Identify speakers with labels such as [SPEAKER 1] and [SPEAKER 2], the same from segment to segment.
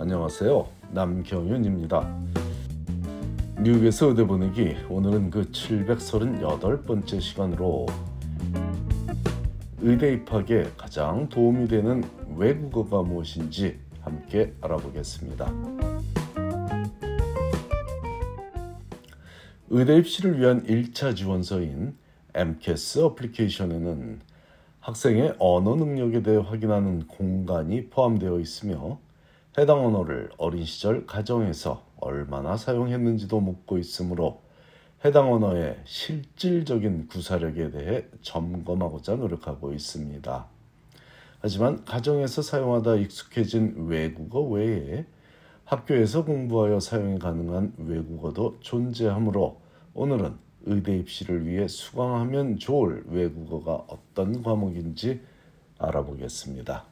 [SPEAKER 1] 안녕하세요. 남경윤입니다. 미국에서 의대 보내기 오늘은 그 738번째 시간으로 의대 입학에 가장 도움이 되는 외국어가 무엇인지 함께 알아보겠습니다. 의대 입시를 위한 1차 지원서인 MCAS 어플리케이션에는 학생의 언어 능력에 대해 확인하는 공간이 포함되어 있으며 해당 언어를 어린 시절 가정에서 얼마나 사용했는지도 묻고 있으므로 해당 언어의 실질적인 구사력에 대해 점검하고자 노력하고 있습니다. 하지만 가정에서 사용하다 익숙해진 외국어 외에 학교에서 공부하여 사용이 가능한 외국어도 존재하므로 오늘은 의대 입시를 위해 수강하면 좋을 외국어가 어떤 과목인지 알아보겠습니다.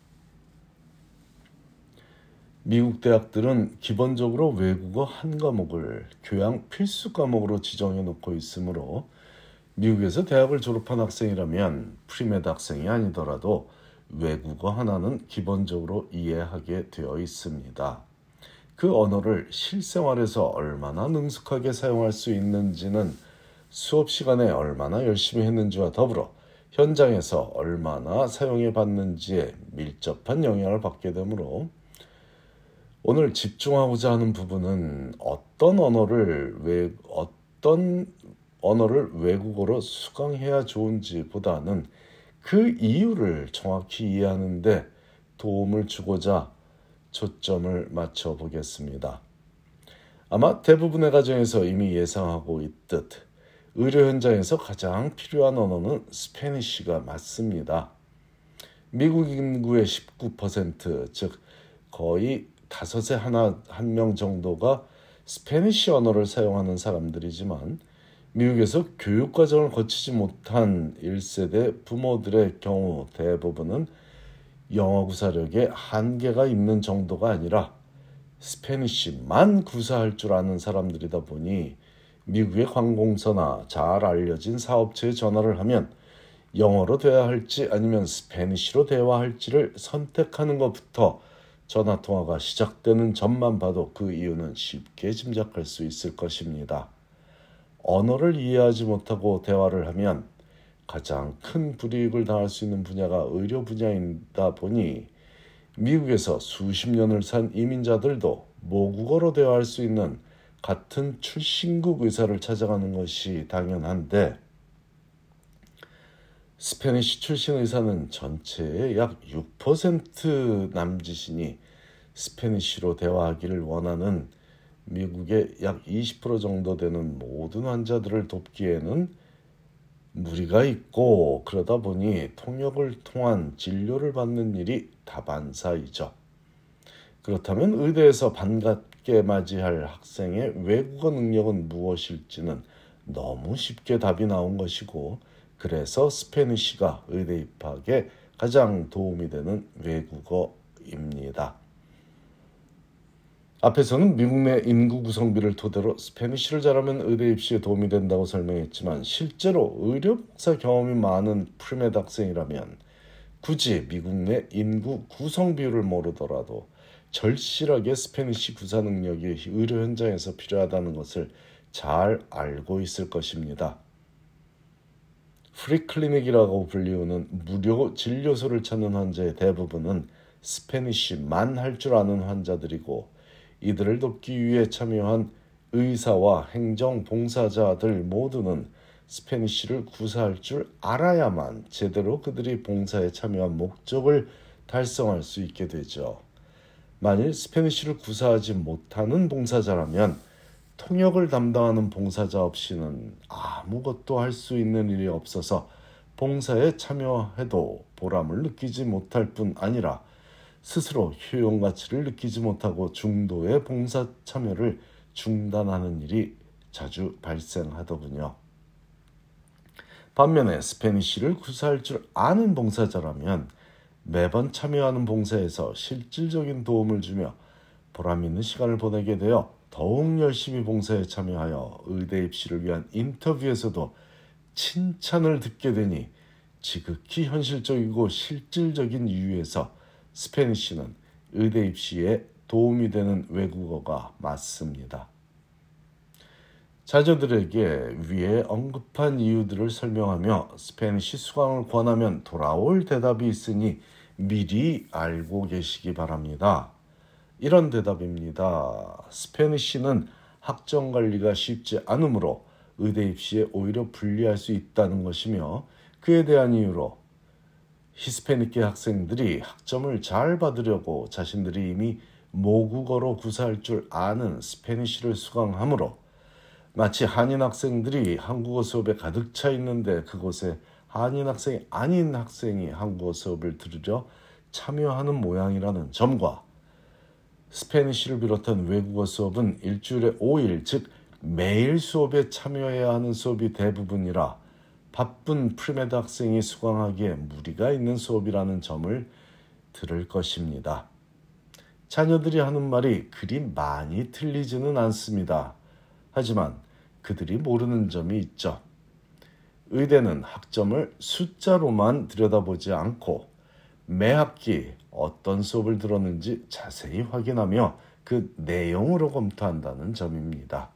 [SPEAKER 1] 미국 대학들은 기본적으로 외국어 한 과목을 교양 필수 과목으로 지정해 놓고 있으므로 미국에서 대학을 졸업한 학생이라면 premed 학생이 아니더라도 외국어 하나는 기본적으로 이해하게 되어 있습니다. 그 언어를 실생활에서 얼마나 능숙하게 사용할 수 있는지는 수업 시간에 얼마나 열심히 했는지와 더불어 현장에서 얼마나 사용해 봤는지에 밀접한 영향을 받게 되므로 오늘 집중하고자 하는 부분은 어떤 언어를 왜 어떤 언어를 외국어로 수강해야 좋은지보다는 그 이유를 정확히 이해하는데 도움을 주고자 초점을 맞춰 보겠습니다. 아마 대부분의 가정에서 이미 예상하고 있듯 의료 현장에서 가장 필요한 언어는 Spanish가 맞습니다. 미국 인구의 19%, 즉 거의 다섯에 하나 한 명 정도가 Spanish 언어를 사용하는 사람들이지만 미국에서 교육 과정을 거치지 못한 1세대 부모들의 경우 대부분은 영어 구사력에 한계가 있는 정도가 아니라 Spanish만 구사할 줄 아는 사람들이다 보니 미국의 관공서나 잘 알려진 사업체에 전화를 하면 영어로 돼야 할지 아니면 스페니쉬로 대화할지를 선택하는 것부터 전화 통화가 시작되는 점만 봐도 그 이유는 쉽게 짐작할 수 있을 것입니다. 언어를 이해하지 못하고 대화를 하면 가장 큰 불이익을 당할 수 있는 분야가 의료 분야이다 보니 미국에서 수십 년을 산 이민자들도 모국어로 대화할 수 있는 같은 출신국 의사를 찾아가는 것이 당연한데 Spanish 출신 의사는 전체의 약 6% 남짓이니 Spanish로 대화하기를 원하는 미국의 약 20% 정도 되는 모든 환자들을 돕기에는 무리가 있고 그러다 보니 통역을 통한 진료를 받는 일이 다반사이죠. 그렇다면 의대에서 반갑게 맞이할 학생의 외국어 능력은 무엇일지는 너무 쉽게 답이 나온 것이고 그래서 Spanish가 의대 입학에 가장 도움이 되는 외국어입니다. 앞에서는 미국 내 인구 구성비를 토대로 Spanish를 잘하면 의대 입시에 도움이 된다고 설명했지만 실제로 의료 봉사 경험이 많은 premed 학생이라면 굳이 미국 내 인구 구성 비율을 모르더라도 절실하게 Spanish 구사 능력이 의료 현장에서 필요하다는 것을 잘 알고 있을 것입니다. free clinic이라고 불리우는 무료 진료소를 찾는 환자의 대부분은 Spanish만 할 줄 아는 환자들이고 이들을 돕기 위해 참여한 의사와 행정 봉사자들 모두는 Spanish를 구사할 줄 알아야만 제대로 그들이 봉사에 참여한 목적을 달성할 수 있게 되죠. 만일 Spanish를 구사하지 못하는 봉사자라면 통역을 담당하는 봉사자 없이는 아무것도 할 수 있는 일이 없어서 봉사에 참여해도 보람을 느끼지 못할 뿐 아니라 스스로 효용 가치를 느끼지 못하고 중도에 봉사 참여를 중단하는 일이 자주 발생하더군요. 반면에 스페니쉬를 구사할 줄 아는 봉사자라면 매번 참여하는 봉사에서 실질적인 도움을 주며 보람 있는 시간을 보내게 되어 더욱 열심히 봉사에 참여하여 의대 입시를 위한 인터뷰에서도 칭찬을 듣게 되니 지극히 현실적이고 실질적인 이유에서 스페니쉬는 의대 입시에 도움이 되는 외국어가 맞습니다. 자녀들에게 위에 언급한 이유들을 설명하며 Spanish 수강을 권하면 돌아올 대답이 있으니 미리 알고 계시기 바랍니다. 이런 대답입니다. Spanish는 학점 관리가 쉽지 않으므로 의대 입시에 오히려 불리할 수 있다는 것이며 그에 대한 이유로 히스패닉계 학생들이 학점을 잘 받으려고 자신들이 이미 모국어로 구사할 줄 아는 Spanish를 수강하므로 마치 한인 학생들이 한국어 수업에 가득 차 있는데 그곳에 한인 학생이 아닌 학생이 한국어 수업을 들으려 참여하는 모양이라는 점과 Spanish를 비롯한 외국어 수업은 일주일에 5일, 즉 매일 수업에 참여해야 하는 수업이 대부분이라 바쁜 premed 학생이 수강하기에 무리가 있는 수업이라는 점을 들을 것입니다. 자녀들이 하는 말이 그리 많이 틀리지는 않습니다. 하지만 그들이 모르는 점이 있죠. 의대는 학점을 숫자로만 들여다보지 않고 매 학기 어떤 수업을 들었는지 자세히 확인하며 그 내용으로 검토한다는 점입니다.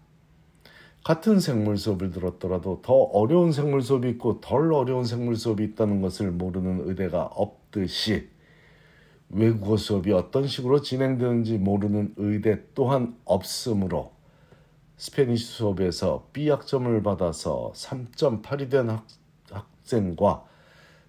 [SPEAKER 1] 같은 생물 수업을 들었더라도 더 어려운 생물 수업이 있고 덜 어려운 생물 수업이 있다는 것을 모르는 의대가 없듯이 외국어 수업이 어떤 식으로 진행되는지 모르는 의대 또한 없으므로 Spanish 수업에서 B학점을 받아서 3.8이 된 학, 학생과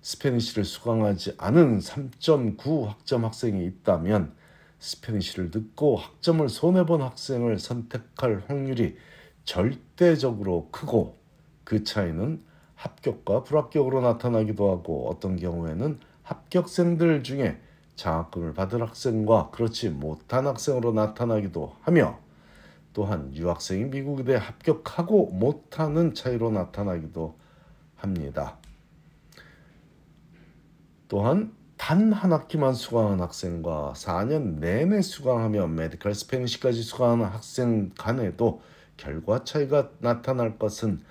[SPEAKER 1] Spanish를 수강하지 않은 3.9 학점 학생이 있다면 Spanish를 듣고 학점을 손해본 학생을 선택할 확률이 절대적으로 크고 그 차이는 합격과 불합격으로 나타나기도 하고 어떤 경우에는 합격생들 중에 장학금을 받을 학생과 그렇지 못한 학생으로 나타나기도 하며 또한 유학생이 미국 의대에 합격하고 못하는 차이로 나타나기도 합니다. 또한 단 한 학기만 수강한 학생과 4년 내내 수강하며 메디컬 스페니시까지 수강하는 학생 간에도 결과 차이가 나타날 것은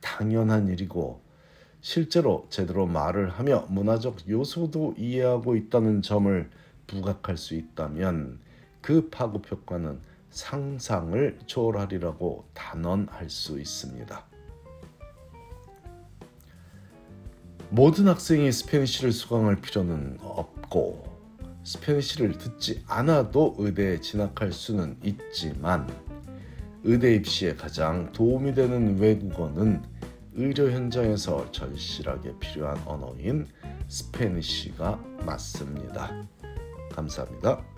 [SPEAKER 1] 당연한 일이고 실제로 제대로 말을 하며 문화적 요소도 이해하고 있다는 점을 부각할 수 있다면 그 파급 효과는 상상을 초월하리라고 단언할 수 있습니다. 모든 학생이 Spanish를 수강할 필요는 없고 Spanish를 듣지 않아도 의대에 진학할 수는 있지만 의대 입시에 가장 도움이 되는 외국어는 의료 현장에서 절실하게 필요한 언어인 스페니쉬가 맞습니다. 감사합니다.